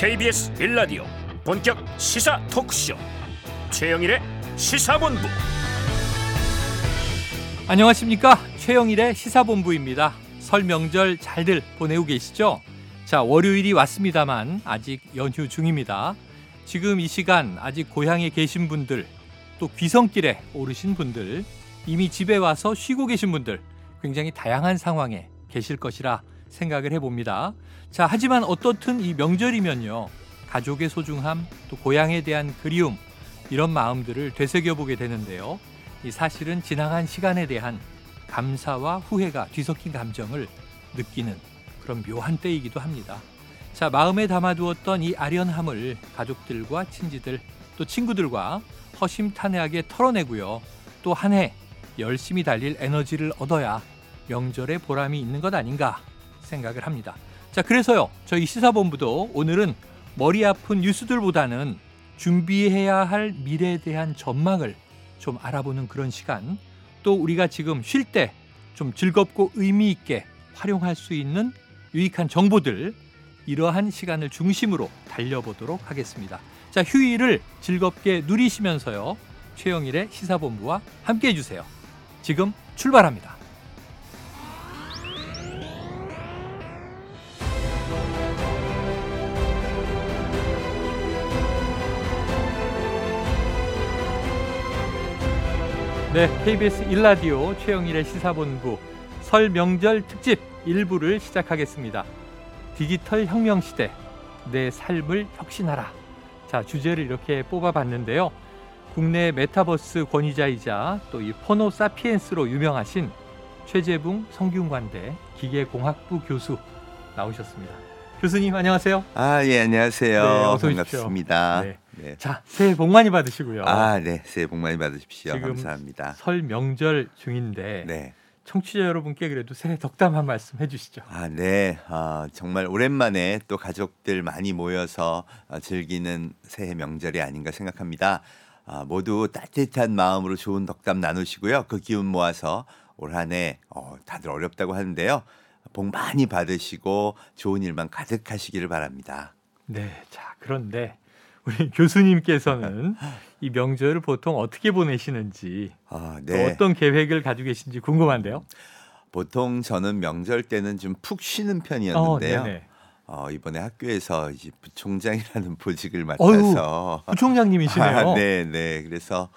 KBS 빌라디오 본격 시사 토크쇼 최영일의 시사본부 안녕하십니까 최영일의 시사본부입니다. 설 명절 잘들 보내고 계시죠? 자 월요일이 왔습니다만 아직 연휴 중입니다. 지금 이 시간 아직 고향에 계신 분들 또 귀성길에 오르신 분들 이미 집에 와서 쉬고 계신 분들 굉장히 다양한 상황에 계실 것이라 생각을 해봅니다. 자 하지만 어떻든 이 명절이면요 가족의 소중함 또 고향에 대한 그리움 이런 마음들을 되새겨보게 되는데요. 이 사실은 지나간 시간에 대한 감사와 후회가 뒤섞인 감정을 느끼는 그런 묘한 때이기도 합니다. 자, 마음에 담아두었던 이 아련함을 가족들과 친지들 또 친구들과 허심탄회하게 털어내고요. 또 한 해 열심히 달릴 에너지를 얻어야 명절에 보람이 있는 것 아닌가 생각을 합니다. 자, 그래서요. 저희 시사본부도 오늘은 머리 아픈 뉴스들보다는 준비해야 할 미래에 대한 전망을 좀 알아보는 그런 시간 또 우리가 지금 쉴 때 좀 즐겁고 의미 있게 활용할 수 있는 유익한 정보들 이러한 시간을 중심으로 달려보도록 하겠습니다. 자, 휴일을 즐겁게 누리시면서요. 최영일의 시사본부와 함께 해주세요. 지금 출발합니다. 네, KBS 1라디오 최영일의 시사본부 설 명절 특집 1부를 시작하겠습니다. 디지털 혁명 시대 내 삶을 혁신하라. 자, 주제를 이렇게 뽑아봤는데요. 국내 메타버스 권위자이자 또 이 포노 사피엔스로 유명하신 최재붕 성균관대 기계공학부 교수 나오셨습니다. 교수님 안녕하세요. 아, 예, 안녕하세요. 네, 어서 오십시오. 반갑습니다. 네. 네. 자, 새해 복 많이 받으시고요. 아, 네. 새해 복 많이 받으십시오. 감사합니다. 설 명절 중인데 네. 청취자 여러분께 그래도 새해 덕담 한 말씀 해주시죠. 아, 네. 아, 정말 오랜만에 또 가족들 많이 모여서 어, 즐기는 새해 명절이 아닌가 생각합니다. 아, 모두 따뜻한 마음으로 좋은 덕담 나누시고요. 그 기운 모아서 올 한해 어, 다들 어렵다고 하는데요. 복 많이 받으시고 좋은 일만 가득하시기를 바랍니다. 네, 자 그런데 우리 교수님께서는 이 명절을 보통 어떻게 보내시는지 아, 또 네. 어떤 계획을 가지고 계신지 궁금한데요. 보통 저는 명절 때는 좀 푹 쉬는 어, 편이었는데요. 네네. 어, 이번에 학교에서 이제 부총장이라는 보직을 어휴, 맡아서 부총장님이시네요. 아, 네, 네. 그래서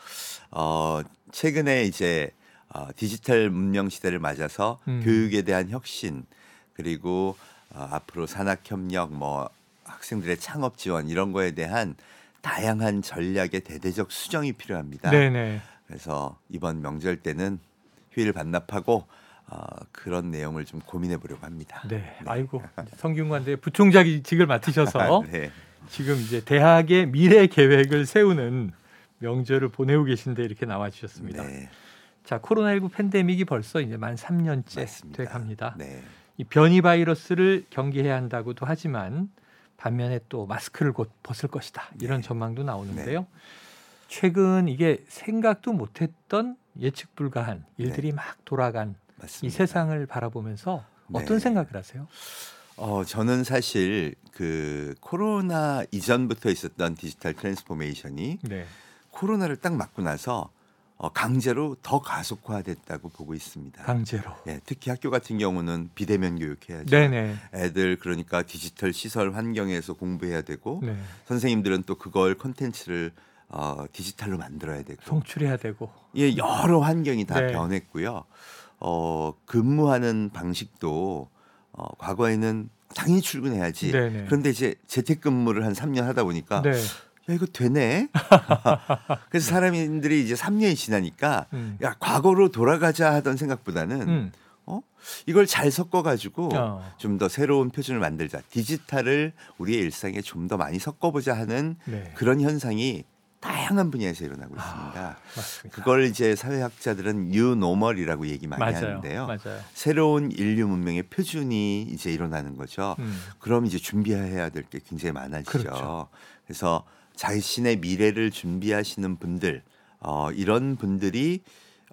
어, 최근에 이제 어, 디지털 문명 시대를 맞아서 음. 교육에 대한 혁신 그리고 어, 앞으로 산학 협력 뭐 학생들의 창업 지원 이런 거에 대한 다양한 전략의 대대적 수정이 필요합니다. 네네. 그래서 이번 명절 때는 휴일 반납하고 어, 그런 내용을 좀 고민해 보려고 합니다. 네. 아이고 성균관대 부총장직을 맡으셔서 네. 지금 이제 대학의 미래 계획을 세우는 명절을 보내고 계신데 이렇게 나와 주셨습니다. 네. 자 코로나19 팬데믹이 벌써 이제 만 3년째 맞습니다. 돼 갑니다. 네. 이 변이 바이러스를 경계해야 한다고도 하지만 반면에 또 마스크를 곧 벗을 것이다 이런 네. 전망도 나오는데요. 최근 이게 생각도 못했던 예측 불가한 일들이 막 돌아간 맞습니다. 이 세상을 바라보면서 어떤 네. 생각을 하세요? 어, 저는 사실 그 코로나 이전부터 있었던 디지털 transformation이 네. 코로나를 딱 맞고 나서 어, 강제로 더 가속화됐다고 보고 있습니다. 강제로. 예, 특히 학교 같은 경우는 비대면 교육해야죠. 네네. 애들 그러니까 디지털 시설 환경에서 공부해야 되고 네. 선생님들은 또 그걸 콘텐츠를 어, 디지털로 만들어야 되고 송출해야 되고. 예, 여러 환경이 다 네. 변했고요. 어, 근무하는 방식도 어, 과거에는 당연히 출근해야지. 네네. 그런데 이제 재택근무를 한 3년 하다 보니까 네. 야 이거 되네. 그래서 사람들이 이제 3년이 지나니까 음. 야 과거로 돌아가자 하던 생각보다는 음. 어 이걸 잘 섞어가지고 어. 좀더 새로운 표준을 만들자. 디지털을 우리의 일상에 좀 더 많이 섞어보자 하는 네. 그런 현상이 다양한 분야에서 일어나고 아, 있습니다. 맞습니다. 그걸 이제 사회학자들은 new normal이라고 얘기 많이 맞아요. 하는데요. 맞아요. 새로운 인류 문명의 표준이 이제 일어나는 거죠. 음. 그럼 이제 준비해야 될 게 굉장히 많아지죠. 그렇죠. 그래서 자신의 미래를 준비하시는 분들, 어, 이런 분들이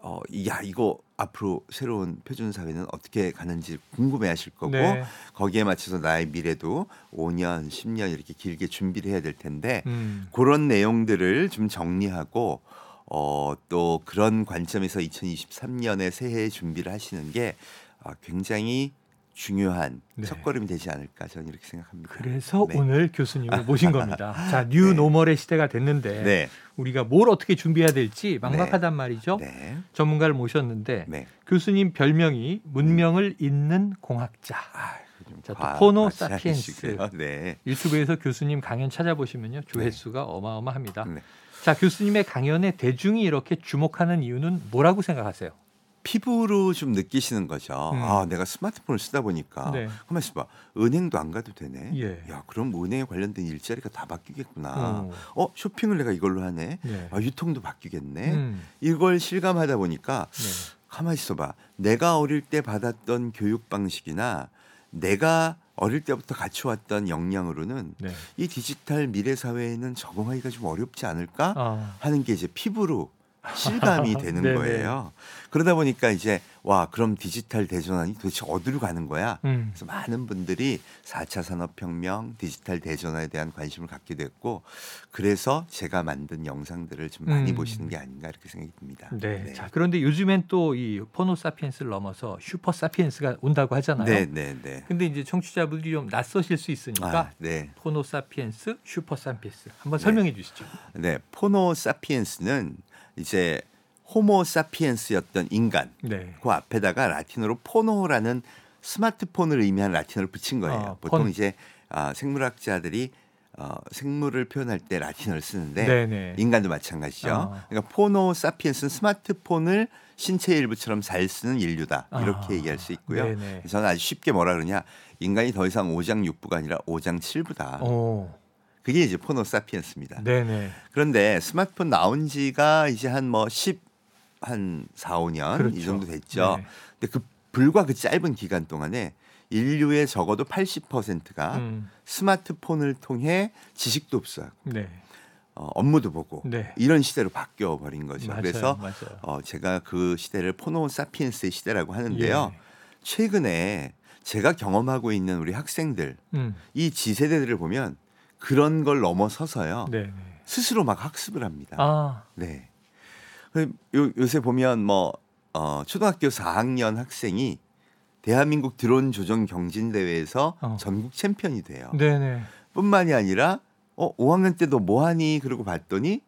어, 야 이거 앞으로 새로운 표준 사회는 어떻게 가는지 궁금해하실 거고 네. 거기에 맞춰서 나의 미래도 5년, 10년 이렇게 길게 준비를 해야 될 텐데 음. 그런 내용들을 좀 정리하고 어, 또 그런 관점에서 2023년에 새해 준비를 하시는 게 어, 굉장히 중요한 네. 첫걸음이 되지 않을까 저는 이렇게 생각합니다. 그래서 네. 오늘 교수님을 모신 겁니다. 자, new normal의 시대가 됐는데 네, 우리가 뭘 어떻게 준비해야 될지 막막하단 말이죠. 네, 전문가를 모셨는데 네. 교수님 별명이 문명을 잇는 공학자. 아, 좀 자, 또 과- 포노. 사피엔스. 네. 유튜브에서 교수님 강연 찾아보시면요 조회수가 어마어마합니다. 네. 자 교수님의 강연에 대중이 이렇게 주목하는 이유는 뭐라고 생각하세요? 피부로 좀 느끼시는 거죠. 음. 아, 내가 스마트폰을 쓰다 보니까 네. 가만 있어봐. 은행도 안 가도 되네. 예. 야, 그럼 은행에 관련된 일자리가 다 바뀌겠구나. 어. 어, 쇼핑을 내가 이걸로 하네. 네. 아, 유통도 바뀌겠네. 음, 이걸 실감하다 보니까 네. 가만히 있어봐. 내가 어릴 때 받았던 교육 방식이나 내가 어릴 때부터 갖춰왔던 역량으로는 네. 이 디지털 미래 사회에는 적응하기가 좀 어렵지 않을까 아, 하는 게 이제 피부로 실감이 되는. 거예요. 그러다 보니까 이제 와 그럼 디지털 대전환이 도대체 어디로 가는 거야? 음, 그래서 많은 분들이 4차 산업혁명, 디지털 대전환에 대한 관심을 갖게 됐고 그래서 제가 만든 영상들을 좀 많이 음. 보시는 게 아닌가 이렇게 생각이 듭니다. 네. 자 그런데 요즘엔 또 이 Phono Sapiens를 넘어서 super sapiens가 온다고 하잖아요. 네, 네, 네. 근데 이제 청취자분들이 좀 낯서실 수 있으니까 아, 네. Phono Sapiens, super sapiens 한번 설명해 주시죠. 네. Phono Sapiens는 이제 호모 사피엔스였던 인간 네. 그 앞에다가 라틴어로 phono라는 스마트폰을 의미하는 라틴어를 붙인 거예요. 아, 보통 폰. 이제 아, 생물학자들이 어, 생물을 표현할 때 라틴어를 쓰는데 네네. 인간도 마찬가지죠. 아. 그러니까 Phono Sapiens는 스마트폰을 신체 일부처럼 잘 쓰는 인류다 이렇게 아, 얘기할 수 있고요. 네네. 저는 아주 쉽게 뭐라 그러냐 인간이 더 이상 오장 육부가 아니라 오장 칠부다. 오, 그게 이제 포노 사피엔스입니다. 네네. 그런데 스마트폰 나온 지가 이제 한 뭐 10, 한 4, 5년 그렇죠. 이 정도 됐죠. 네. 근데 그 불과 그 짧은 기간 동안에 인류의 적어도 80%가 음, 스마트폰을 통해 지식도 흡수하고 네. 어, 업무도 보고 네. 이런 시대로 바뀌어 버린 거죠. 맞아요, 그래서 맞아요. 어, 제가 그 시대를 포노 사피엔스의 시대라고 하는데요. 예. 최근에 제가 경험하고 있는 우리 학생들 음, 이 지세대들을 보면 그런 걸 넘어서서요. 네. 네. 스스로 막 학습을 합니다. 아, 네. 그 요, 요새 보면 뭐 어, 초등학교 4학년 학생이 대한민국 드론 조정 경진 대회에서 어. 전국 챔피언이 돼요. 네네. 뿐만이 아니라 어 5학년 때도 뭐 하니 그러고 봤더니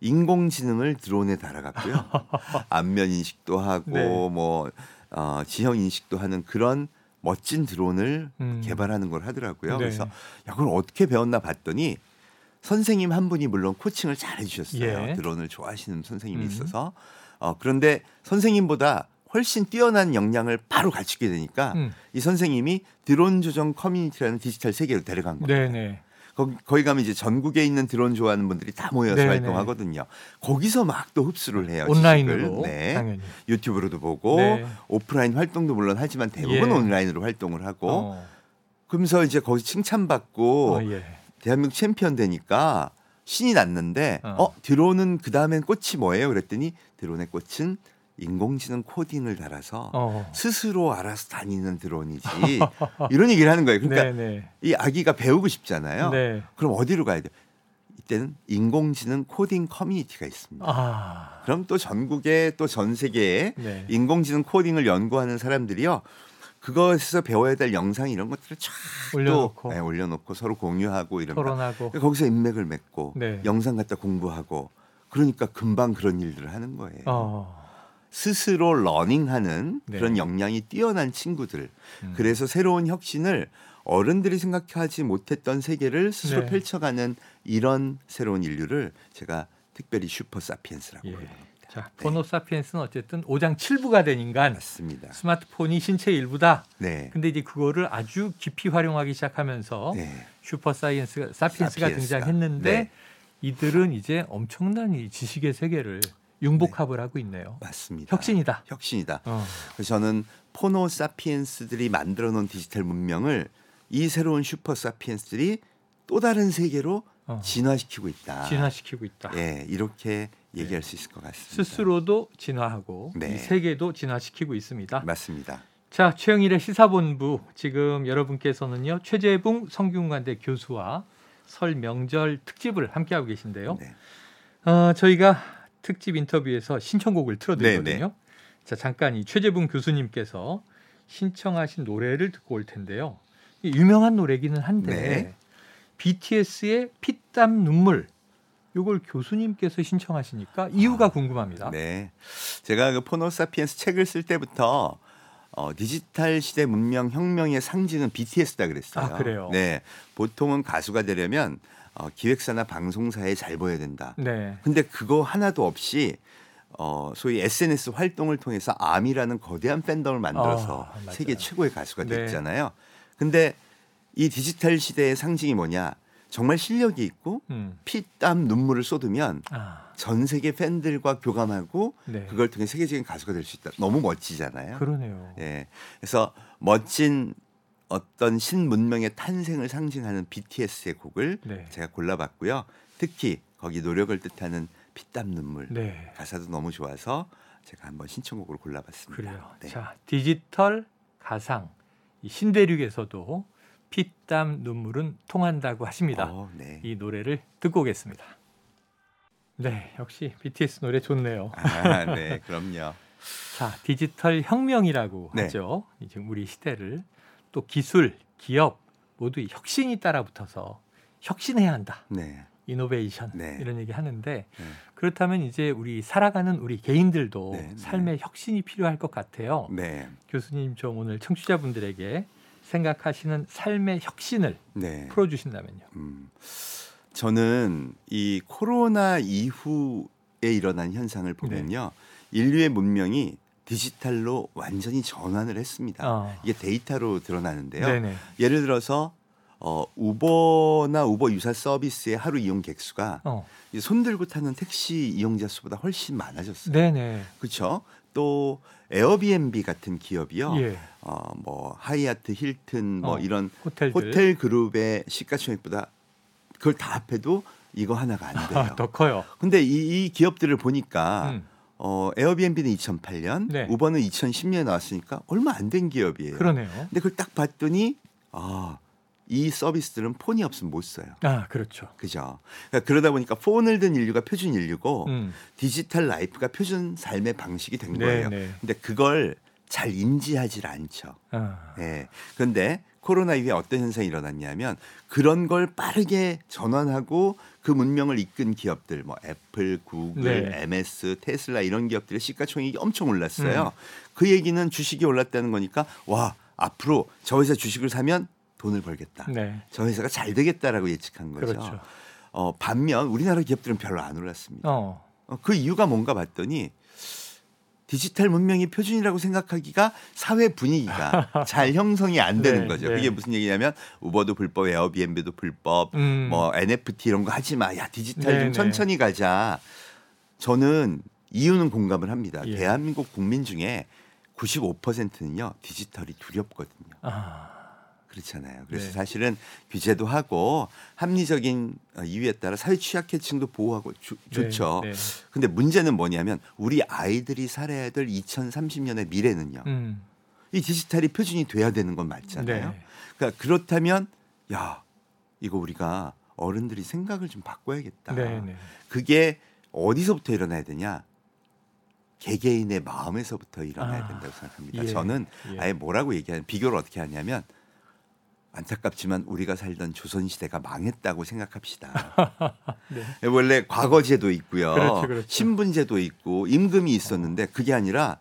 인공지능을 드론에 달아갔고요. 안면 인식도 하고 네. 뭐 어, 지형 인식도 하는 그런 멋진 드론을 음. 개발하는 걸 하더라고요. 네. 그래서 야 그걸 어떻게 배웠나 봤더니 선생님 한 분이 물론 코칭을 잘 해주셨어요. 예. 드론을 좋아하시는 선생님이 음. 있어서 어, 그런데 선생님보다 훨씬 뛰어난 역량을 바로 갖추게 되니까 음, 이 선생님이 드론 조정 커뮤니티라는 디지털 세계로 데려간 거예요. 네네. 거기, 거기 가면 이제 전국에 있는 드론 좋아하는 분들이 다 모여서 네네. 활동하거든요. 거기서 막 또 흡수를 해요. 온라인으로. 네. 당연히. 유튜브로도 보고 네. 오프라인 활동도 물론 하지만 대부분 예. 온라인으로 활동을 하고 어, 그러면서 이제 거기 칭찬받고 어, 예. 대한민국 챔피언 되니까 신이 났는데 어. 어, 드론은 그 다음엔 꽃이 뭐예요? 그랬더니 드론의 꽃은 인공지능 코딩을 달아서 어. 스스로 알아서 다니는 드론이지 이런 얘기를 하는 거예요. 그러니까 네네. 이 아기가 배우고 싶잖아요. 네. 그럼 어디로 가야 돼요? 이때는 인공지능 코딩 커뮤니티가 있습니다. 아. 그럼 또 전국에 또 전 세계에 네. 인공지능 코딩을 연구하는 사람들이요. 그것에서 배워야 될 영상 이런 것들을 쫙 올려놓고. 또, 네, 올려놓고 서로 공유하고 이런 토론하고. 거기서 인맥을 맺고 네. 영상 갖다 공부하고 그러니까 금방 그런 일들을 하는 거예요. 어. 스스로 러닝하는 네. 그런 역량이 뛰어난 친구들. 음. 그래서 새로운 혁신을 어른들이 생각하지 못했던 세계를 스스로 네. 펼쳐가는 이런 새로운 인류를 제가 특별히 super sapiens라고 예. 부릅니다. 자, Phono Sapiens는 어쨌든 오장 칠부가 된 인간. 맞습니다. 스마트폰이 신체 일부다. 네. 근데 이제 그거를 아주 깊이 활용하기 시작하면서 네. super science가 sapiens가 sapiens가. 등장했는데 네. 이들은 이제 엄청난 이 지식의 세계를 융복합을 하고 있네요. 맞습니다. 혁신이다. 혁신이다. 어. 그래서 저는 포노 사피엔스들이 만들어 놓은 디지털 문명을 이 새로운 슈퍼 사피엔스들이 또 다른 세계로 어. 진화시키고 있다. 진화시키고 있다. 예, 이렇게 얘기할 수 있을 것 같습니다. 스스로도 진화하고 네. 이 세계도 진화시키고 있습니다. 맞습니다. 자, 최영일의 시사본부 지금 여러분께서는요 최재붕 성균관대 교수와 설 명절 특집을 함께하고 계신데요. 네. 어, 저희가 특집 인터뷰에서 신청곡을 틀어드리거든요. 네, 자, 잠깐 이 최재붕 교수님께서 신청하신 노래를 듣고 올 텐데요. 이 유명한 노래기는 한데 네. BTS의 피땀 눈물 이걸 교수님께서 신청하시니까 이유가 궁금합니다. 네. 제가 그 포노사피엔스 책을 쓸 때부터 어, 디지털 시대 문명 혁명의 상징은 BTS다 그랬어요. 아, 그래요? 네. 보통은 가수가 되려면 어, 기획사나 방송사에 잘 보여야 된다. 네. 근데 그거 하나도 없이 어, 소위 SNS 활동을 통해서 아미라는 거대한 팬덤을 만들어서 아, 맞아요. 세계 최고의 가수가 네. 됐잖아요. 근데 이 디지털 시대의 상징이 뭐냐? 정말 실력이 있고 음. 피땀 눈물을 쏟으면 아, 전 세계 팬들과 교감하고 네. 그걸 통해 세계적인 가수가 될 수 있다. 너무 멋지잖아요. 그러네요. 예. 그래서 멋진 어떤 신문명의 탄생을 상징하는 BTS의 곡을 네. 제가 골라봤고요. 특히 거기 노력을 뜻하는 피땀 눈물 네. 가사도 너무 좋아서 제가 한번 신청곡으로 골라봤습니다. 그래요. 네. 자, 디지털 가상 이 신대륙에서도 피땀 눈물은 통한다고 하십니다. 어, 네. 이 노래를 듣고 오겠습니다. 네, 역시 BTS 노래 좋네요. 아, 네, 그럼요. 자, 디지털 혁명이라고 네. 하죠. 지금 우리 시대를 또 기술, 기업 모두 이 혁신이 따라붙어서 혁신해야 한다. 네, 이노베이션 네. 이런 얘기 하는데 네. 그렇다면 이제 우리 살아가는 우리 개인들도 네, 네. 삶의 혁신이 필요할 것 같아요. 네, 교수님 좀 오늘 청취자분들에게 생각하시는 삶의 혁신을 네. 풀어주신다면요. 음, 저는 이 코로나 이후에 일어난 현상을 보면요, 인류의 문명이 디지털로 완전히 전환을 했습니다. 어. 이게 데이터로 드러나는데요. 네네. 예를 들어서 어, 우버나 우버 유사 서비스의 하루 이용 객수가 어. 이손 들고 타는 택시 이용자 수보다 훨씬 많아졌어요. 네네. 그렇죠? 또 에어비앤비 같은 기업이요. 예. 어, 뭐 하이아트, 힐튼 뭐 어, 이런 호텔들. 호텔 그룹의 시가총액보다 그걸 다 합해도 이거 하나가 안 돼요. 아, 더 커요. 근데 이, 이 기업들을 보니까 음, 어, 에어비앤비는 2008년, 네. 우버는 2010년에 나왔으니까 얼마 안 된 기업이에요. 그러네요. 근데 그걸 딱 봤더니 아, 이 서비스들은 폰이 없으면 못 써요. 아, 그렇죠. 그죠? 그러니까 그러다 보니까 폰을 든 인류가 표준 인류고 음. digital life가 표준 삶의 방식이 된 거예요. 네 네. 근데 그걸 잘 인지하질 않죠. 아, 예. 그런데 코로나 이후에 어떤 현상이 일어났냐면 그런 걸 빠르게 전환하고 그 문명을 이끈 기업들 뭐 애플, 구글, 네. MS, 테슬라 이런 기업들의 시가총액이 엄청 올랐어요. 음. 그 얘기는 주식이 올랐다는 거니까 와 앞으로 저 회사 주식을 사면 돈을 벌겠다. 네. 저 회사가 잘 되겠다라고 예측한 거죠. 그렇죠. 어, 반면 우리나라 기업들은 별로 안 올랐습니다. 어. 어, 그 이유가 뭔가 봤더니 디지털 문명이 표준이라고 생각하기가 사회 분위기가 잘 형성이 안 되는 네, 거죠. 네. 그게 무슨 얘기냐면 우버도 불법, 에어비앤비도 불법, 음. 뭐 NFT 이런 거 하지 마. 야 디지털 네, 좀 네. 천천히 가자. 저는 이유는 공감을 합니다. 예. 대한민국 국민 중에 95%는요 디지털이 두렵거든요. 아, 그렇잖아요. 그래서 네. 사실은 규제도 하고 합리적인 어, 이유에 따라 사회 취약계층도 보호하고 주- 좋죠. 네, 네. 근데 문제는 뭐냐면 우리 아이들이 살아야 될 2030년의 미래는요. 음. 이 디지털이 표준이 돼야 되는 건 맞잖아요. 네. 그러니까 그렇다면 야 이거 우리가 어른들이 생각을 좀 바꿔야겠다. 네, 네. 그게 어디서부터 일어나야 되냐? 개개인의 마음에서부터 일어나야 아, 된다고 생각합니다. 예, 저는 예. 아예 뭐라고 얘기하는 비교를 어떻게 하냐면 안타깝지만 우리가 살던 조선 시대가 망했다고 생각합시다. 네. 원래 과거제도 있고요, 그렇죠, 그렇죠. 신분제도 있고 임금이 있었는데 그게 아니라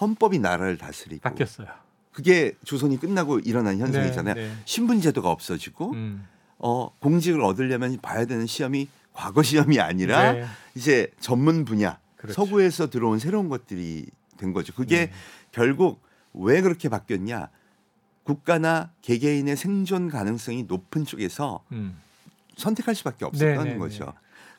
헌법이 나라를 다스리고 바뀌었어요. 그게 조선이 끝나고 일어난 현상이잖아요. 네, 네. 신분제도가 없어지고 음. 어, 공직을 얻으려면 봐야 되는 시험이 과거 시험이 아니라 네. 이제 전문 분야 그렇죠. 서구에서 들어온 새로운 것들이 된 거죠. 그게 네. 결국 왜 그렇게 바뀌었냐? 국가나 개개인의 생존 가능성이 높은 쪽에서 음. 선택할 수밖에 없었다는 네, 네, 거죠. 네.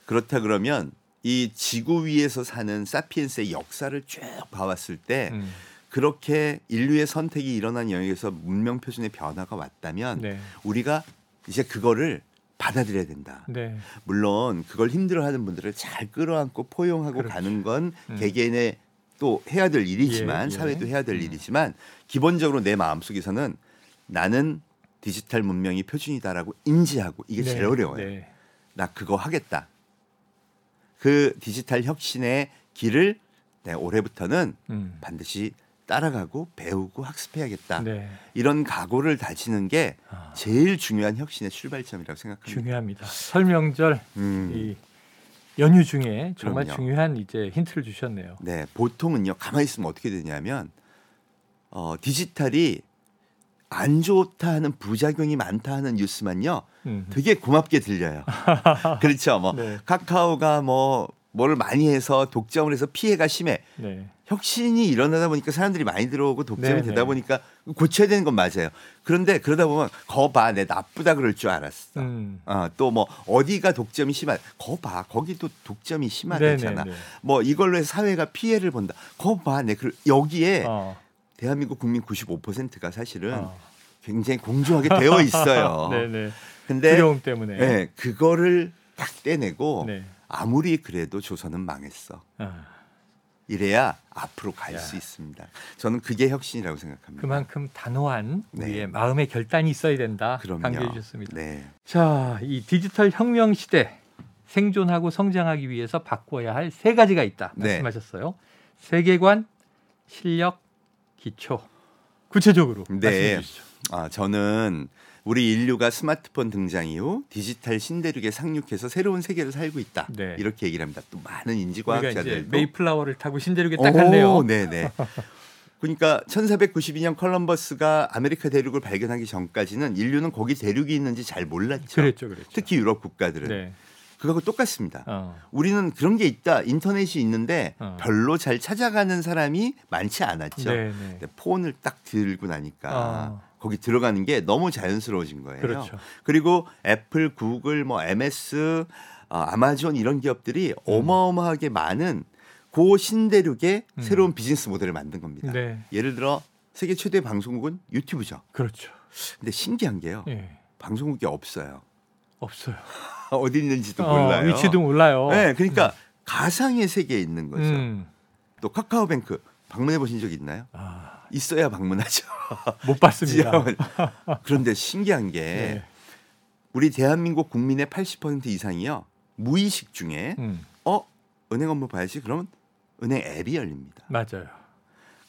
그렇다 그러면 이 지구 위에서 사는 사피엔스의 역사를 쭉 봐왔을 때 음. 그렇게 인류의 선택이 일어난 영역에서 문명 표준의 변화가 왔다면 네. 우리가 이제 그거를 받아들여야 된다. 네. 물론 그걸 힘들어하는 분들을 잘 끌어안고 포용하고 그렇죠. 가는 건 음. 개개인의 또 해야 될 일이지만 예, 예. 사회도 해야 될 음. 일이지만 기본적으로 내 마음속에서는 나는 디지털 문명이 표준이다라고 인지하고 이게 제일 네, 어려워요. 네. 나 그거 하겠다. 그 디지털 혁신의 길을 내 올해부터는 음. 반드시 따라가고 배우고 학습해야겠다. 네. 이런 각오를 다지는 게 아, 제일 중요한 혁신의 출발점이라고 생각합니다. 중요합니다. 설명절 음. 이 연휴 중에 정말 그럼요. 중요한 이제 힌트를 주셨네요. 네, 보통은요 가만히 있으면 어떻게 되냐면 어, 디지털이 안 좋다 하는 부작용이 많다 하는 뉴스만요 음. 되게 고맙게 들려요. 그렇죠. 뭐 네. 카카오가 뭐 뭐를 많이 해서 독점을 해서 피해가 심해. 네. 혁신이 일어나다 보니까 사람들이 많이 들어오고 독점이 네, 되다 네. 보니까 고쳐야 되는 건 맞아요. 그런데 그러다 보면 거봐 내 나쁘다 그럴 줄 알았어. 음. 어, 또뭐 어디가 독점이 심한 거봐 거기도 독점이 심하잖아. 네, 네, 네. 뭐 이걸로 해서 사회가 피해를 본다. 거봐 내 그, 여기에 어, 대한민국 국민 95%가 사실은 어. 굉장히 공정하게 되어 있어요. 네네. 근데 두려움 때문에. 네, 그거를 딱 떼내고 네. 아무리 그래도 조선은 망했어. 아, 이래야 앞으로 갈 야. 수 있습니다. 저는 그게 혁신이라고 생각합니다. 그만큼 단호한 네. 우리의 마음의 결단이 있어야 된다. 그럼요. 강조해 주셨습니다. 네. 자, 이 디지털 혁명 시대 생존하고 성장하기 위해서 바꿔야 할 세 가지가 있다 네. 말씀하셨어요. 세계관, 실력, 기초. 구체적으로 네. 말씀해 주시죠. 아, 저는 우리 인류가 스마트폰 등장 이후 디지털 신대륙에 상륙해서 새로운 세계를 살고 있다. 네. 이렇게 얘기를 합니다. 또 많은 인지과학자들도 이제 메이플라워를 타고 신대륙에 딱 갔네요. 오, 네네. 그러니까 1492년 컬럼버스가 아메리카 대륙을 발견하기 전까지는 인류는 거기 대륙이 있는지 잘 몰랐죠. 그랬죠, 그랬죠. 특히 유럽 국가들은 네. 그거하고 똑같습니다. 어. 우리는 그런 게 있다. 인터넷이 있는데 어. 별로 잘 찾아가는 사람이 많지 않았죠. 네, 네. 폰을 딱 들고 나니까 어. 거기 들어가는 게 너무 자연스러워진 거예요. 그렇죠. 그리고 애플, 구글, 뭐 MS, 어, 아마존 이런 기업들이 어마어마하게 많은 고 신대륙의 음. 새로운 비즈니스 모델을 만든 겁니다. 네. 예를 들어 세계 최대 방송국은 유튜브죠. 그렇죠. 근데 신기한 게요. 예. 방송국이 없어요. 없어요. 어디 있는지도 어, 몰라요. 위치도 몰라요. 네, 그러니까 가상의 세계에 있는 거죠. 음. 또 카카오뱅크 방문해 보신 적 있나요? 아, 있어야 방문하죠. 못 봤습니다. 그런데 신기한 게 네. 우리 대한민국 국민의 80% 이상이요 무의식 중에 음, 어 은행 업무 봐야지 그러면 은행 앱이 열립니다. 맞아요.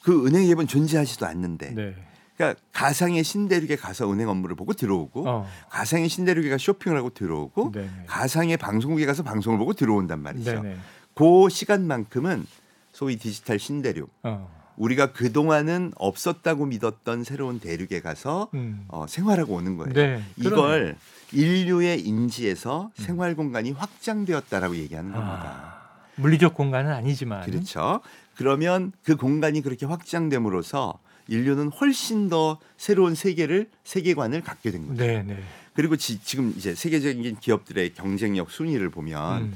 그 은행 앱은 존재하지도 않는데 네. 그러니까 가상의 신대륙에 가서 은행 업무를 보고 들어오고 어. 가상의 신대륙에 가서 쇼핑을 하고 들어오고 네네. 가상의 방송국에 가서 방송을 보고 들어온단 말이죠. 네네. 그 시간만큼은 소위 디지털 신대륙 어. 우리가 그 동안은 없었다고 믿었던 새로운 대륙에 가서 음. 어, 생활하고 오는 거예요. 네. 이걸 인류의 인지에서 음. 생활 공간이 확장되었다라고 얘기하는 겁니다. 아, 물리적 공간은 아니지만 그렇죠. 그러면 그 공간이 그렇게 확장됨으로써 인류는 훨씬 더 새로운 세계를 세계관을 갖게 된 거죠. 네 네. 그리고 지, 금 이제 세계적인 기업들의 경쟁력 순위를 보면 음.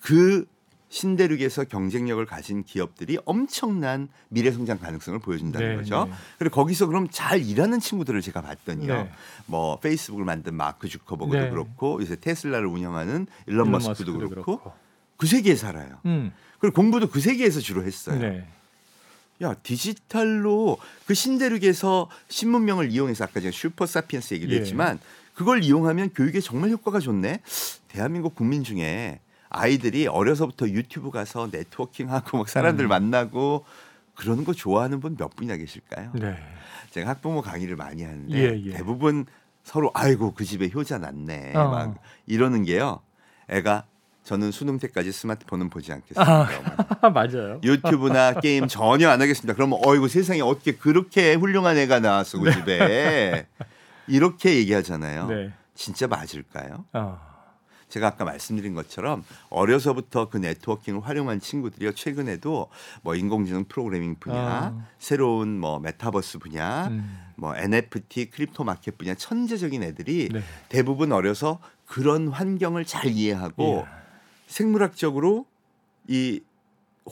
그 신대륙에서 경쟁력을 가진 기업들이 엄청난 미래 성장 가능성을 보여준다는 네, 거죠. 네. 그리고 거기서 그럼 잘 일하는 친구들을 제가 봤더니요. 네. 뭐 페이스북을 만든 마크 주커버그도 네. 그렇고 요새 테슬라를 운영하는 일론, 머스크도, 머스크도 그렇고, 그 세계에 살아요. 음. 그리고 공부도 그 세계에서 주로 했어요. 네. 야 디지털로 그 신대륙에서 신문명을 이용해서 아까 제가 슈퍼 사피엔스 얘기도 예. 했지만 그걸 이용하면 교육에 정말 효과가 좋네. 대한민국 국민 중에 아이들이 어려서부터 유튜브 가서 네트워킹하고 막 사람들 음. 만나고 그러는 거 좋아하는 분 몇 분이나 계실까요? 네. 제가 학부모 강의를 많이 하는데 예, 예. 대부분 서로 아이고 그 집에 효자 났네 어. 막 이러는 게요. 애가 저는 수능 때까지 스마트폰은 보지 않겠습니다. 아, 맞아요. 유튜브나 게임 전혀 안 하겠습니다. 그러면 어이구 세상에 어떻게 그렇게 훌륭한 애가 나왔어 그 집에 이렇게 얘기하잖아요. 네. 진짜 맞을까요? 어. 제가 아까 말씀드린 것처럼 어려서부터 그 networking을 활용한 친구들이요 최근에도 뭐 인공지능 프로그래밍 분야, 아. 새로운 뭐 메타버스 분야, 음. 뭐 NFT crypto market 분야 천재적인 애들이 네. 대부분 어려서 그런 환경을 잘 이해하고 이야. 생물학적으로 이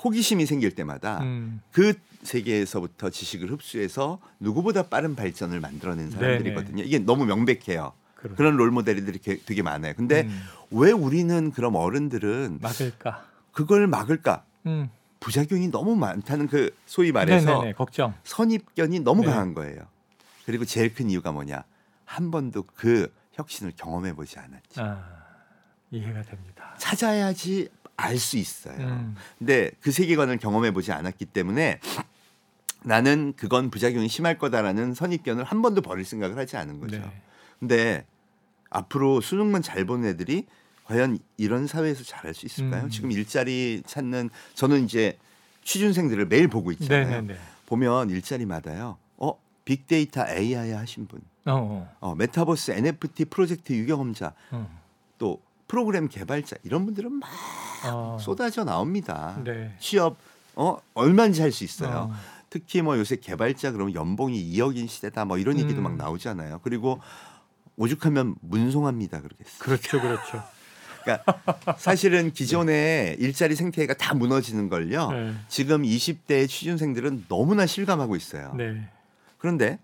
호기심이 생길 때마다 음. 그 세계에서부터 지식을 흡수해서 누구보다 빠른 발전을 만들어낸 사람들이거든요. 이게 너무 명백해요. 그러네. 그런 롤 모델들이 게- 되게 많아요. 근데 음, 왜 우리는 그럼 어른들은 막을까? 그걸 막을까? 음. 부작용이 너무 많다는 그 소위 말해서 네네네, 걱정. 선입견이 너무 네. 강한 거예요. 그리고 제일 큰 이유가 뭐냐? 한 번도 그 혁신을 경험해 보지 않았지. 아, 이해가 됩니다. 찾아야지 알 수 있어요. 음, 근데 그 세계관을 경험해 보지 않았기 때문에 나는 그건 부작용이 심할 거다라는 선입견을 한 번도 버릴 생각을 하지 않은 거죠. 네. 근데 앞으로 수능만 잘 보는 애들이 과연 이런 사회에서 잘할 수 있을까요? 음. 지금 일자리 찾는 저는 이제 취준생들을 매일 보고 있잖아요. 네네네. 보면 일자리마다요. 어 빅데이터 AI 하신 분, 어, 어, 메타버스 NFT 프로젝트 유경험자, 어, 또 프로그램 개발자 이런 분들은 막 어, 쏟아져 나옵니다. 네. 취업 어 얼마든지 할 수 있어요. 어, 특히 뭐 요새 개발자 그러면 연봉이 2억인 시대다 뭐 이런 얘기도 음. 막 나오잖아요. 그리고 오죽하면 문송합니다 그러겠어요. 그렇죠, 그렇죠. 그러니까 사실은 기존의 일자리 생태계가 다 무너지는 걸요. 네. 지금 20대 취준생들은 너무나 실감하고 있어요. 네. 그런데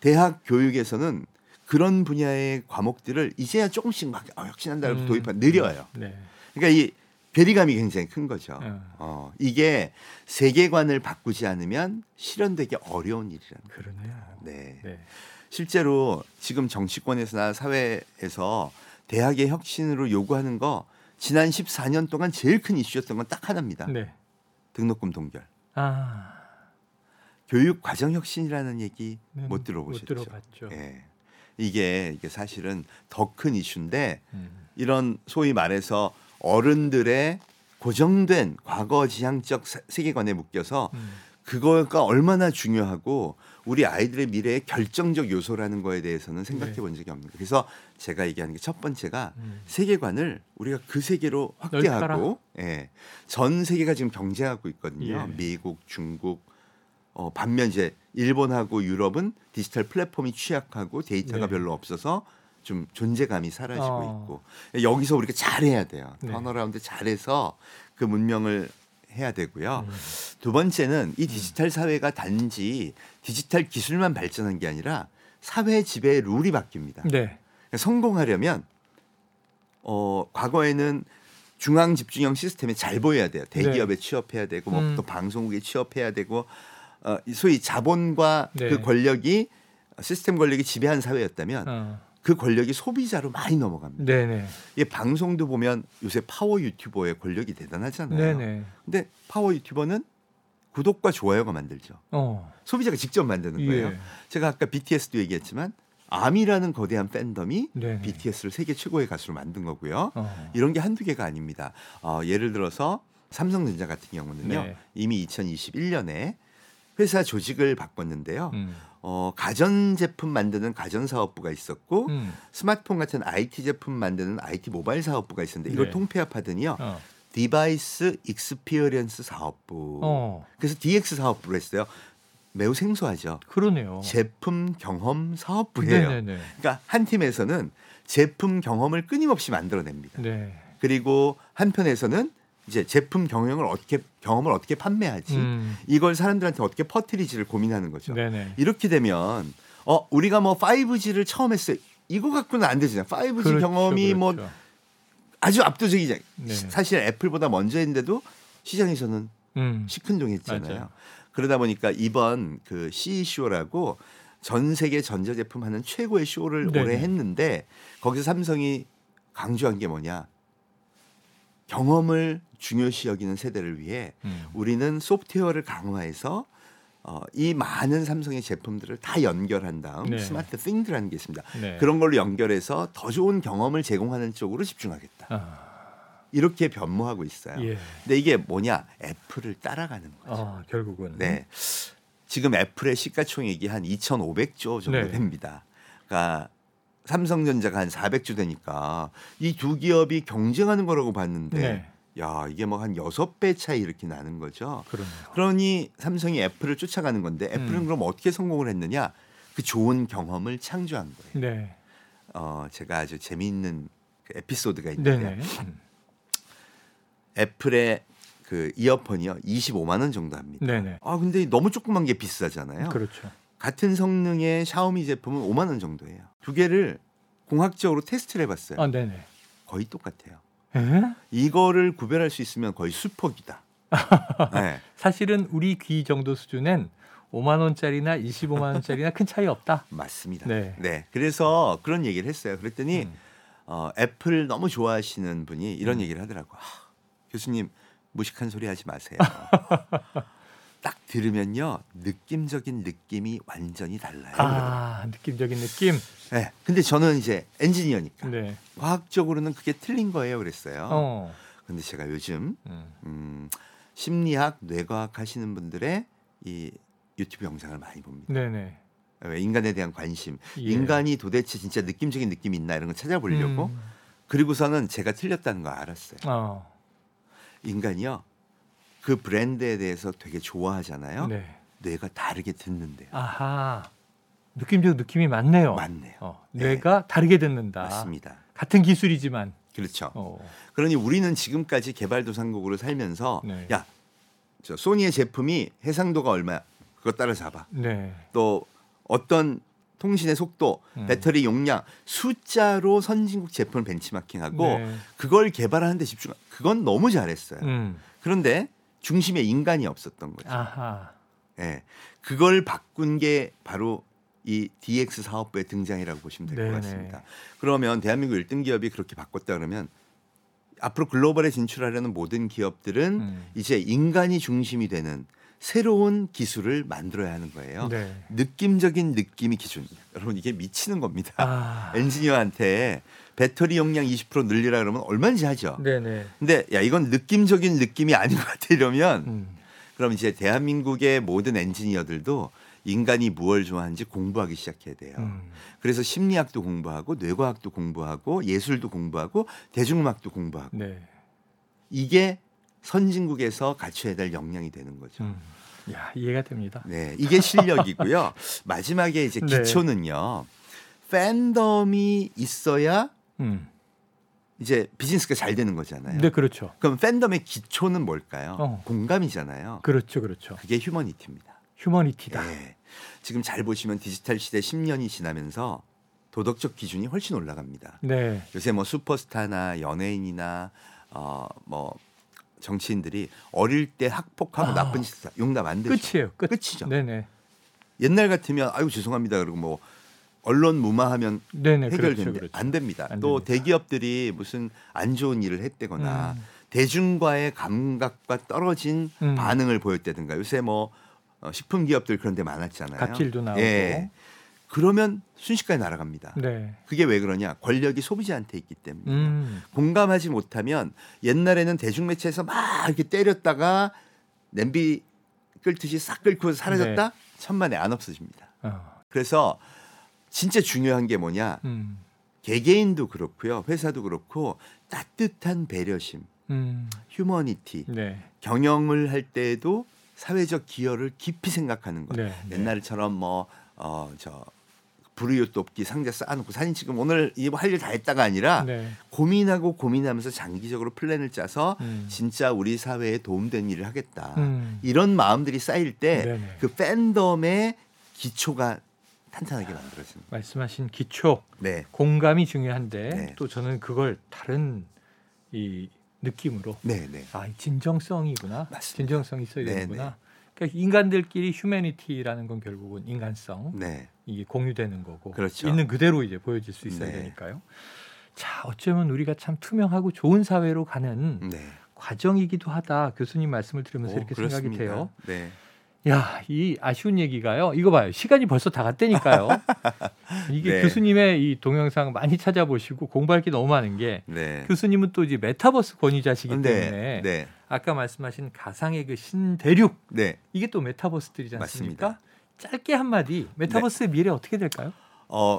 대학 교육에서는 그런 분야의 과목들을 이제야 조금씩 막 어, 혁신한다고 음. 도입한 느려요. 네. 그러니까 이 괴리감이 굉장히 큰 거죠. 어. 어, 이게 세계관을 바꾸지 않으면 실현되기 어려운 일이라는 거예요. 그러네요. 네. 네. 실제로 지금 정치권에서나 사회에서 대학의 혁신으로 요구하는 거 지난 14년 동안 제일 큰 이슈였던 건 딱 하나입니다. 네. 등록금 동결. 아, 교육 과정 혁신이라는 얘기 네, 못 들어보셨죠? 못 들어봤죠. 예. 이게 이게 사실은 더 큰 이슈인데 음. 이런 소위 말해서 어른들의 고정된 과거 지향적 세- 세계관에 묶여서 음. 그거가 얼마나 중요하고 우리 아이들의 미래의 결정적 요소라는 거에 대해서는 생각해 네. 본 적이 없는 거예요. 그래서 제가 얘기하는 게 첫 번째가 음. 세계관을 우리가 그 세계로 확대하고 예. 전 세계가 지금 경쟁하고 있거든요. 예. 미국, 중국 어, 반면 이제 일본하고 유럽은 디지털 플랫폼이 취약하고 데이터가 네. 별로 없어서 좀 존재감이 사라지고 어. 있고 여기서 우리가 잘해야 돼요. 네. turnaround 잘해서 그 문명을 해야 되고요. 음. 두 번째는 이 디지털 사회가 단지 디지털 기술만 발전한 게 아니라 사회 지배의 룰이 바뀝니다. 네. 그러니까 성공하려면 어 과거에는 중앙 집중형 시스템에 잘 보여야 돼요. 대기업에 취업해야 되고 뭐 네. 음. 또 방송국에 취업해야 되고 어이 소위 자본과 네. 그 권력이 시스템 권력이 지배한 사회였다면 어. 그 권력이 소비자로 많이 넘어갑니다. 네네. 이게 방송도 보면 요새 power YouTuber의 권력이 대단하잖아요. 네네. 근데 power YouTuber는 구독과 좋아요가 만들죠. 어. 소비자가 직접 만드는 거예요. 예. 제가 아까 BTS도 얘기했지만 아미라는 거대한 팬덤이 네네. BTS를 세계 최고의 가수로 만든 거고요. 어. 이런 게 한두 개가 아닙니다. 어, 예를 들어서 삼성전자 같은 경우는요. 네. 이미 2021년에 회사 조직을 바꿨는데요. 음. 어, 가전 제품 만드는 가전 사업부가 있었고 음. 스마트폰 같은 IT 제품 만드는 IT 모바일 사업부가 있었는데 이걸 네. 통폐합하더니요. 어. device experience 사업부. 어. 그래서 DX 사업부를 했어요. 매우 생소하죠. 그러네요. 제품 경험 사업부예요. 네네네. 그러니까 한 팀에서는 제품 경험을 끊임없이 만들어냅니다. 네. 그리고 한편에서는 이제 제품 경영을 어떻게 경험을 어떻게 판매하지 음. 이걸 사람들한테 어떻게 퍼뜨리지를 고민하는 거죠. 네네. 이렇게 되면 어 우리가 뭐 5G를 처음 했어요. 이거 갖고는 안 되잖아요. 5G 그렇죠, 경험이 뭐 그렇죠. 아주 압도적이죠. 네. 사실 애플보다 먼저 했는데도 시장에서는 음. 시큰둥했잖아요. 맞아요. 그러다 보니까 이번 그 CE 쇼라고 전 세계 전자제품 하는 최고의 쇼를 네네. 올해 했는데 거기서 삼성이 강조한 게 뭐냐? 경험을 중요시 여기는 세대를 위해 음. 우리는 소프트웨어를 강화해서 어, 이 많은 삼성의 제품들을 다 연결한 다음 네. 스마트 띵드라는 게 있습니다. 네. 그런 걸로 연결해서 더 좋은 경험을 제공하는 쪽으로 집중하겠다. 아. 이렇게 변모하고 있어요. 예. 근데 이게 뭐냐? 애플을 따라가는 거죠. 어, 결국은. 네. 지금 애플의 시가총액이 한 2,500조 정도 네. 됩니다. 그러니까 삼성전자가 한 400조 되니까 이 두 기업이 경쟁하는 거라고 봤는데 네. 야, 이게 뭐 한 여섯 배 차이 이렇게 나는 거죠. 그러네요. 그러니 삼성이 애플을 쫓아가는 건데 애플은 음. 그럼 어떻게 성공을 했느냐? 그 좋은 경험을 창조한 거예요. 네. 어, 제가 아주 재미있는 그 에피소드가 있는데 네네. 음. 애플의 그 이어폰이요 25만 원 정도 합니다. 네네. 아 근데 너무 조그만 게 비싸잖아요. 그렇죠. 같은 성능의 샤오미 제품은 5만 원 정도예요. 두 개를 공학적으로 테스트를 해봤어요. 아, 네네. 거의 똑같아요. 에? 이거를 구별할 수 있으면 거의 수폭이다. 네. 사실은 우리 귀 정도 수준엔 5만 원짜리나 25만 원짜리나 큰 차이 없다. 맞습니다. 네. 네. 그래서 그런 얘기를 했어요. 그랬더니 음. 어, 애플 너무 좋아하시는 분이 이런 음. 얘기를 하더라고. 요 교수님 무식한 소리 하지 마세요. 딱 들으면요 느낌적인 느낌이 완전히 달라요. 아, 느낌적인 느낌. 네. 근데 저는 이제 엔지니어니까 네. 과학적으로는 그게 틀린 거예요. 그랬어요. 어. 근데 제가 요즘 음. 음, 심리학, 뇌과학 하시는 분들의 이 유튜브 영상을 많이 봅니다. 네네. 왜 인간에 대한 관심, 예. 인간이 도대체 진짜 느낌적인 느낌이 있나 이런 거 찾아보려고. 음. 그리고서는 제가 틀렸다는 거 알았어요. 어. 인간이요 그 브랜드에 대해서 되게 좋아하잖아요. 네. 뇌가 다르게 듣는데요. 아하. 느낌적 느낌이 많네요. 맞네요. 어, 네. 뇌가 다르게 듣는다. 맞습니다. 같은 기술이지만. 그렇죠. 어. 그러니 우리는 지금까지 개발도상국으로 살면서 네. 야, 저 소니의 제품이 해상도가 얼마야? 그거 따라 잡아. 네. 또 어떤 통신의 속도, 음. 배터리 용량, 숫자로 선진국 제품을 벤치마킹하고 네. 그걸 개발하는 데 집중. 그건 너무 잘했어요. 음. 그런데 중심에 인간이 없었던 거죠. 아하. 예. 그걸 바꾼 게 바로 이 DX 사업부의 등장이라고 보시면 될 것. 같습니다. 그러면 대한민국 1등 기업이 그렇게 바꿨다 그러면 앞으로 글로벌에 진출하려는 모든 기업들은 음. 이제 인간이 중심이 되는 새로운 기술을 만들어야 하는 거예요. 네. 느낌적인 느낌이 기준이에요. 여러분 이게 미치는 겁니다. 아. 엔지니어한테 배터리 용량 20% 늘리라 그러면 얼마인지 하죠. 네네. 근데 야 이건 느낌적인 느낌이 아닌 것 같아 이러면 음. 그럼 이제 대한민국의 모든 엔지니어들도 인간이 무엇을 좋아하는지 공부하기 시작해야 돼요. 음. 그래서 심리학도 공부하고 뇌과학도 공부하고 예술도 공부하고 대중음악도 공부하고 네. 이게 선진국에서 갖춰야 될 역량이 되는 거죠. 음. 야, 이해가 됩니다. 네, 이게 실력이고요. 마지막에 이제 네. 기초는요. 팬덤이 있어야 음. 이제 비즈니스가 잘 되는 거잖아요. 네, 그렇죠. 그럼 팬덤의 기초는 뭘까요? 어. 공감이잖아요. 그렇죠. 그렇죠. 그게 휴머니티입니다. 휴머니티다. 네. 지금 잘 보시면 디지털 시대 10년이 지나면서 도덕적 기준이 훨씬 올라갑니다. 네. 요새 뭐 슈퍼스타나 연예인이나 어뭐 정치인들이 어릴 때 학폭하고 아. 나쁜 짓 용납 안 되죠. 끝이에요. 끝. 끝이죠. 네네. 옛날 같으면 아이고 죄송합니다 그리고 뭐 언론 무마하면 네네. 해결됩니다. 그렇죠. 그렇죠. 안 됩니다. 안 또 됩니다. 대기업들이 무슨 안 좋은 일을 했다거나 음. 대중과의 감각과 떨어진 음. 반응을 보였다든가 요새 뭐 어, 식품 기업들 그런 데 많았잖아요. 갑질도 나오고. 예. 그러면 순식간에 날아갑니다. 네. 그게 왜 그러냐? 권력이 소비자한테 있기 때문에. 음. 공감하지 못하면 옛날에는 대중매체에서 막 이렇게 때렸다가 냄비 끓듯이 싹 끓고 사라졌다? 네. 천만에 안 없어집니다. 어. 그래서 진짜 중요한 게 뭐냐? 음. 개개인도 그렇고요. 회사도 그렇고 따뜻한 배려심, 음. 휴머니티, 네. 경영을 할 때에도 사회적 기여를 깊이 생각하는 거. 네. 네. 옛날처럼 뭐 어저 불우이웃 돕기 상자 쌓아놓고 사진 찍으면 오늘 이거 할 일 다 했다가 아니라 네. 고민하고 고민하면서 장기적으로 플랜을 짜서 음. 진짜 우리 사회에 도움되는 일을 하겠다. 음. 이런 마음들이 쌓일 때. 그 팬덤의 기초가 탄탄하게 거예요. 말씀하신 기초 네. 공감이 중요한데 네. 또 저는 그걸 다른 이 느낌으로 네, 네. 아, 이 진정성이구나. 맞습니다. 진정성이 있어야 네, 되는구나. 그러니까 인간들끼리 휴머니티라는 건 결국은 인간성 네. 이게 공유되는 거고 그렇죠. 있는 그대로 이제 보여질 수 있어야 네. 되니까요. 자, 어쩌면 우리가 참 투명하고 좋은 사회로 가는 네. 과정이기도 하다. 교수님 말씀을 들으면서 오, 이렇게 그렇습니다. 생각이 돼요. 네. 야, 이 아쉬운 얘기가요. 이거 봐요. 시간이 벌써 다 갔다니까요. 이게 네. 교수님의 이 동영상 많이 찾아보시고 공부할 게 너무 많은 게 네. 교수님은 또 이제 메타버스 권위자시기 네. 때문에 네. 아까 말씀하신 가상의 그 신대륙 네. 이게 또 메타버스들이지 않습니까? 맞습니다. 짧게 한마디 메타버스의 미래 어떻게 될까요? 어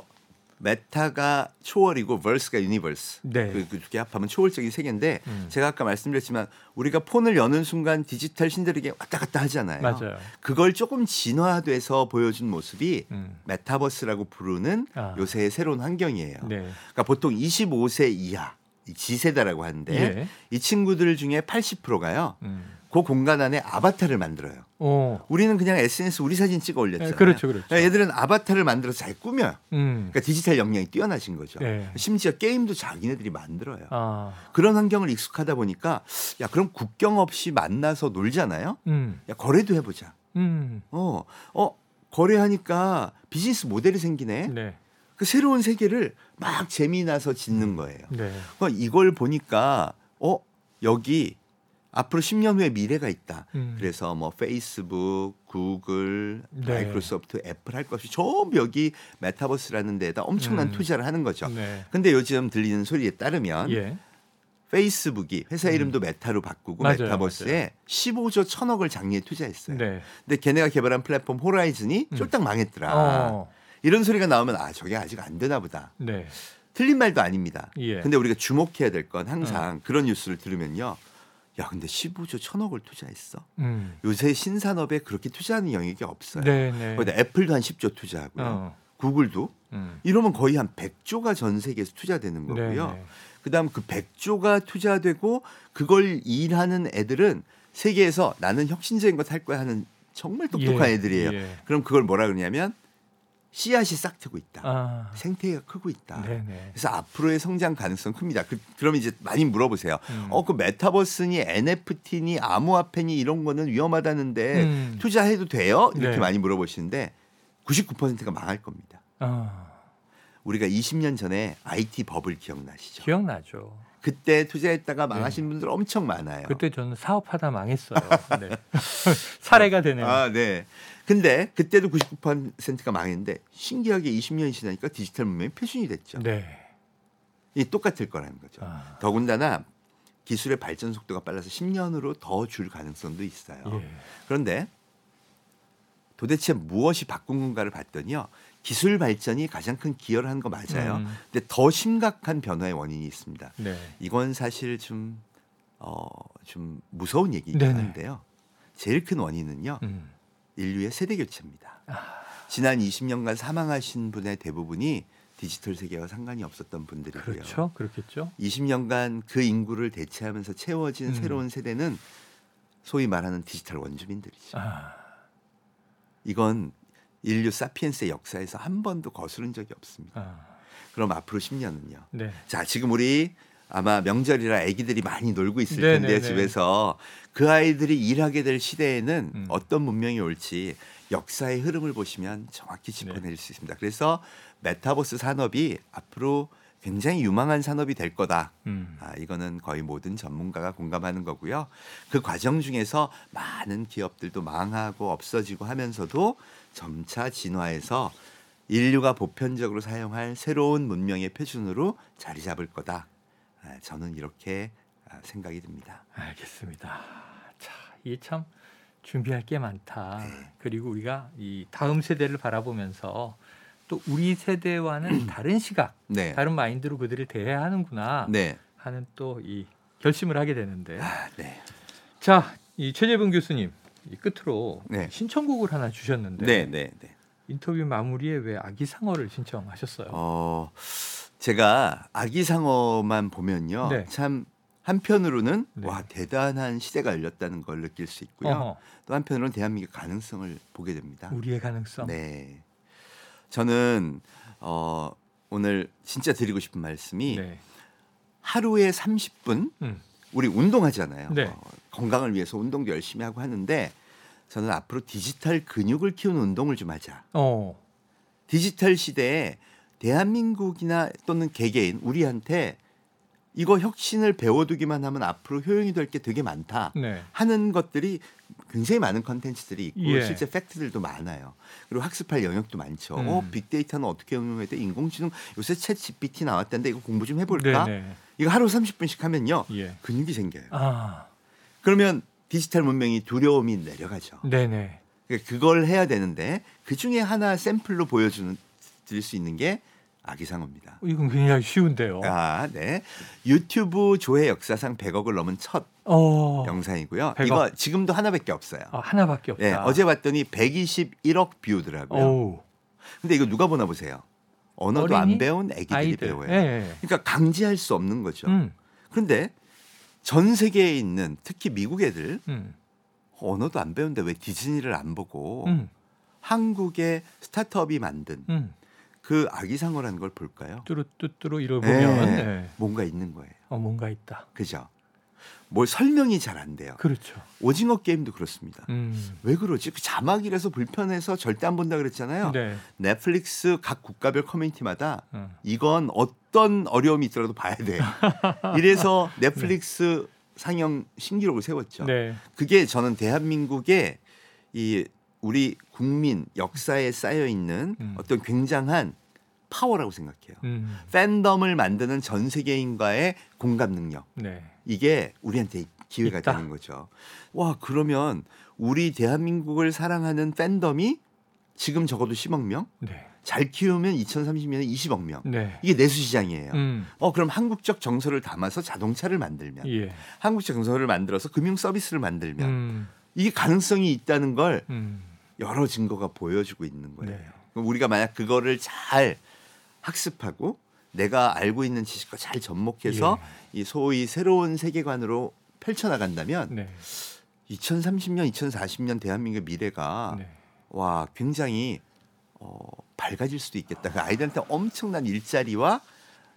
meta가 초월이고 verse가 universe. 네. 그, 그 두개 합하면 초월적인 세계인데 음. 제가 아까 말씀드렸지만 우리가 폰을 여는 순간 디지털 신들에게 왔다 갔다 하잖아요. 맞아요. 그걸 조금 진화돼서 보여준 모습이 음. 메타버스라고 부르는 아. 요새의 새로운 환경이에요. 네. 그러니까 보통 25세 이하 이 G세대라고 하는데 예. 이 친구들 중에 80%가요. 음. 그 공간 안에 아바타를 만들어요. 어. 우리는 그냥 SNS 우리 사진 찍어 올렸잖아요. 네, 그렇죠, 그렇죠. 얘들은 아바타를 만들어서 잘 꾸며요. 음. 그러니까 디지털 역량이 뛰어나신 거죠. 네. 심지어 게임도 자기네들이 만들어요. 아. 그런 환경을 익숙하다 보니까 야 그럼 국경 없이 만나서 놀잖아요. 음. 야 거래도 해보자. 음. 어, 어 거래하니까 비즈니스 모델이 생기네. 네. 그 새로운 세계를 막 재미나서 짓는 거예요. 네. 그러니까 이걸 보니까 어 여기 앞으로 10년 후에 미래가 있다. 음. 그래서 뭐 페이스북, 구글, 네. 마이크로소프트, 애플 할 것 없이 전부 여기 메타버스라는 데에다 엄청난 음. 투자를 하는 거죠. 네. 근데 요즘 들리는 소리에 따르면 예. 페이스북이 회사 이름도 메타로 바꾸고 맞아요, 메타버스에 15조 천억을 작년에 투자했어요. 네. 근데 걔네가 개발한 플랫폼 호라이즌이 음. 쫄딱 망했더라. 어. 이런 소리가 나오면 아 저게 아직 안 되나 보다. 네. 틀린 말도 아닙니다. 예. 근데 우리가 주목해야 될 건 항상 그런 뉴스를 들으면요. 야 근데 15조 천억을 투자했어. 음. 요새 신산업에 그렇게 투자하는 영역이 없어요. 네, 네. 거기다 애플도 한 10조 투자하고요. 어. 구글도 음. 이러면 거의 한 100조가 전 세계에서 투자되는 거고요. 네, 네. 그다음 그 100조가 투자되고 그걸 일하는 애들은 세계에서 나는 혁신적인 것할 거야 하는 정말 똑똑한 예, 애들이에요. 예. 그럼 그걸 뭐라 그러냐면 씨앗이 싹 트고 있다. 아. 생태계가 크고 있다. 네, 네. 그래서 앞으로의 성장 가능성 큽니다. 그, 그럼 이제 많이 물어보세요. 음. 어, 그 메타버스니 NFT니 암호화폐니 이런 거는 위험하다는데 음. 투자해도 돼요? 이렇게 네. 많이 물어보시는데 99%가 망할 겁니다. 아. 우리가 20년 전에 IT 버블 기억나시죠? 기억나죠. 그때 투자했다가 망하신 분들 엄청 많아요. 네. 그때 저는 사업하다 망했어요. 네. 사례가 되네요. 아, 네. 근데 그때도 99%가 망했는데 신기하게 20년이 지나니까 디지털 문명이 표준이 됐죠. 네. 이 똑같을 거라는 거죠. 아. 더군다나 기술의 발전 속도가 빨라서 10년으로 더 줄 가능성도 있어요. 예. 그런데 도대체 무엇이 바꾼 건가를 봤더니요. 기술 발전이 가장 큰 기여를 한 거 맞아요. 음. 근데 더 심각한 변화의 원인이 있습니다. 네. 이건 사실 좀, 어, 좀 무서운 얘기긴. 한데요. 제일 큰 원인은요. 음. 인류의 세대 교체입니다. 아. 지난 20년간 사망하신 분의 대부분이 디지털 세계와 상관이 없었던 분들이고요. 그렇죠. 그렇겠죠. 20년간 그 인구를 대체하면서 채워진 음. 새로운 세대는 소위 말하는 디지털 원주민들이죠. 아. 이건 인류 사피엔스의 역사에서 한 번도 거스른 적이 없습니다. 아. 그럼 앞으로 10년은요. 네. 자, 지금 우리 아마 명절이라 아기들이 많이 놀고 있을 네네네. 텐데 집에서 그 아이들이 일하게 될 시대에는 음. 어떤 문명이 올지 역사의 흐름을 보시면 정확히 네. 짚어낼 수 있습니다. 그래서 메타버스 산업이 앞으로 굉장히 유망한 산업이 될 거다. 음. 아, 이거는 거의 모든 전문가가 공감하는 거고요. 그 과정 중에서 많은 기업들도 망하고 없어지고 하면서도 점차 진화해서 인류가 보편적으로 사용할 새로운 문명의 표준으로 자리 잡을 거다. 아, 저는 이렇게 아, 생각이 듭니다. 알겠습니다. 자, 이게 참 준비할 게 많다. 네. 그리고 우리가 이 다음 세대를 바라보면서 또 우리 세대와는 다른 시각, 네. 다른 마인드로 그들을 대해야 하는구나 네. 하는 또 이 결심을 하게 되는데. 아, 네. 자, 이 최재분 교수님 이 끝으로 네. 신청곡을 하나 주셨는데 네, 네, 네. 인터뷰 마무리에 왜 아기상어를 신청하셨어요? 어, 제가 아기상어만 보면요. 네. 참 한편으로는 네. 와 대단한 시대가 열렸다는 걸 느낄 수 있고요. 어허, 또 한편으로는 대한민국 가능성을 보게 됩니다. 우리의 가능성. 네. 저는 어, 오늘 진짜 드리고 싶은 말씀이 네. 하루에 30분 음. 우리 운동하잖아요. 네. 어, 건강을 위해서 운동도 열심히 하고 하는데 저는 앞으로 디지털 근육을 키우는 운동을 좀 하자. 어. 디지털 시대에 대한민국이나 또는 개개인 우리한테 이거 혁신을 배워두기만 하면 앞으로 효용이 될 게 되게 많다. 네. 하는 것들이 굉장히 많은 컨텐츠들이 있고 예. 실제 팩트들도 많아요. 그리고 학습할 영역도 많죠. 음. 어, 빅데이터는 어떻게 응용해야 돼? 인공지능 요새 챗 GPT 나왔다는데 이거 공부 좀 해볼까? 네네. 이거 하루 30분씩 하면요 예. 근육이 생겨요. 아. 그러면 디지털 문명이 두려움이 내려가죠. 네네. 그러니까 그걸 해야 되는데 그 중에 하나 샘플로 보여주는 드릴 수 있는 게 아기상어입니다. 이건 굉장히 쉬운데요. 아, 네. 유튜브 조회 역사상 100억을 넘은 첫 어. 영상이고요. 100억. 이거 지금도 하나밖에 없어요. 아, 하나밖에 없다. 예, 어제 봤더니 121억 뷰더라고요. 오. 근데 이거 누가 보나 보세요. 언어도? 안 배운 애기들이 아이들. 배워요. 예, 예. 그러니까 강제할 수 없는 거죠. 음. 그런데 전 세계에 있는 특히 미국 애들 음. 언어도 안 배운데 왜 디즈니를 안 보고 음, 한국의 스타트업이 만든 음. 그 아기상어라는 걸 볼까요? 뚜루뚜뚜루 이러 보면 네. 네. 뭔가 있는 거예요. 어, 뭔가 있다. 그죠? 뭘 설명이 잘 안 돼요. 그렇죠. 오징어 게임도 그렇습니다. 음. 왜 그러지? 그 자막이라서 불편해서 절대 안 본다 그랬잖아요. 네. 넷플릭스 각 국가별 커뮤니티마다 음. 이건 어떤 어려움이 있더라도 봐야 돼. 이래서 넷플릭스 상영 신기록을 세웠죠. 네. 그게 저는 대한민국의 이 우리 국민 역사에 쌓여 있는 음. 어떤 굉장한 파워라고 생각해요. 음. 팬덤을 만드는 전 세계인과의 공감 능력. 네. 이게 우리한테 기회가 있다. 되는 거죠. 와, 그러면 우리 대한민국을 사랑하는 팬덤이 지금 적어도 10억 명? 네. 잘 키우면 2030년에 20억 명. 네. 이게 내수 시장이에요. 음. 어, 그럼 한국적 정서를 담아서 자동차를 만들면, 예. 한국적 정서를 만들어서 금융 서비스를 만들면, 음. 이게 가능성이 있다는 걸 음. 여러 증거가 보여주고 있는 거예요. 네. 우리가 만약 그거를 잘 학습하고 내가 알고 있는 지식과 잘 접목해서 이 소위 새로운 세계관으로 펼쳐나간다면 네. 2030년, 2040년 대한민국의 미래가 네. 와 굉장히 어, 밝아질 수도 있겠다. 그 아이들한테 엄청난 일자리와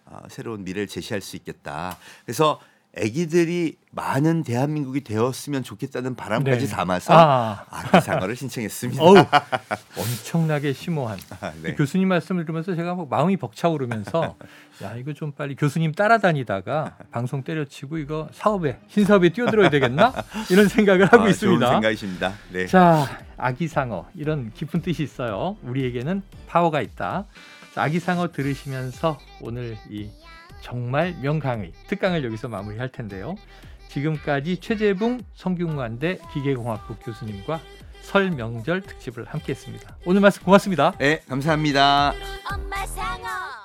어, 새로운 미래를 제시할 수 있겠다. 그래서 아기들이 많은 대한민국이 되었으면 좋겠다는 바람까지 네. 담아서 아. 아기상어를 신청했습니다. 어우, 엄청나게 심오한 아, 네. 교수님 말씀을 들으면서 제가 막 마음이 벅차오르면서 야 이거 좀 빨리 교수님 따라다니다가 방송 때려치고 이거 사업에 신사업에 뛰어들어야 되겠나 이런 생각을 하고 아, 있습니다. 좋은 생각이십니다. 네. 자 아기상어 이런 깊은 뜻이 있어요. 우리에게는 파워가 있다. 자, 아기상어 들으시면서 오늘 이 정말 명강의 특강을 여기서 마무리할 텐데요. 지금까지 최재붕 성균관대 기계공학부 교수님과 설 명절 특집을 함께했습니다. 오늘 말씀 고맙습니다. 네, 감사합니다. 엄마 상어